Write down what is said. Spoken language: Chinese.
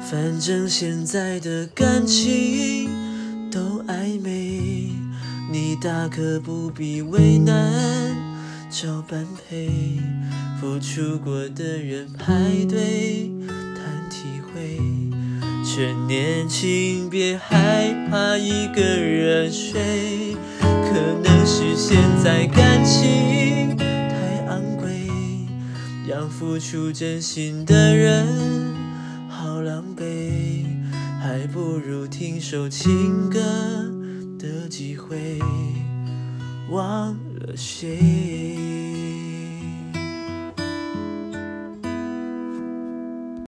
反正现在的感情都暧昧，你大可不必为难找般配，付出过的人排队谈体会，趁年轻别害怕一个人睡，可能是现在感情，让付出真心的人。好狼狈，还不如听首情歌的机会，忘了谁。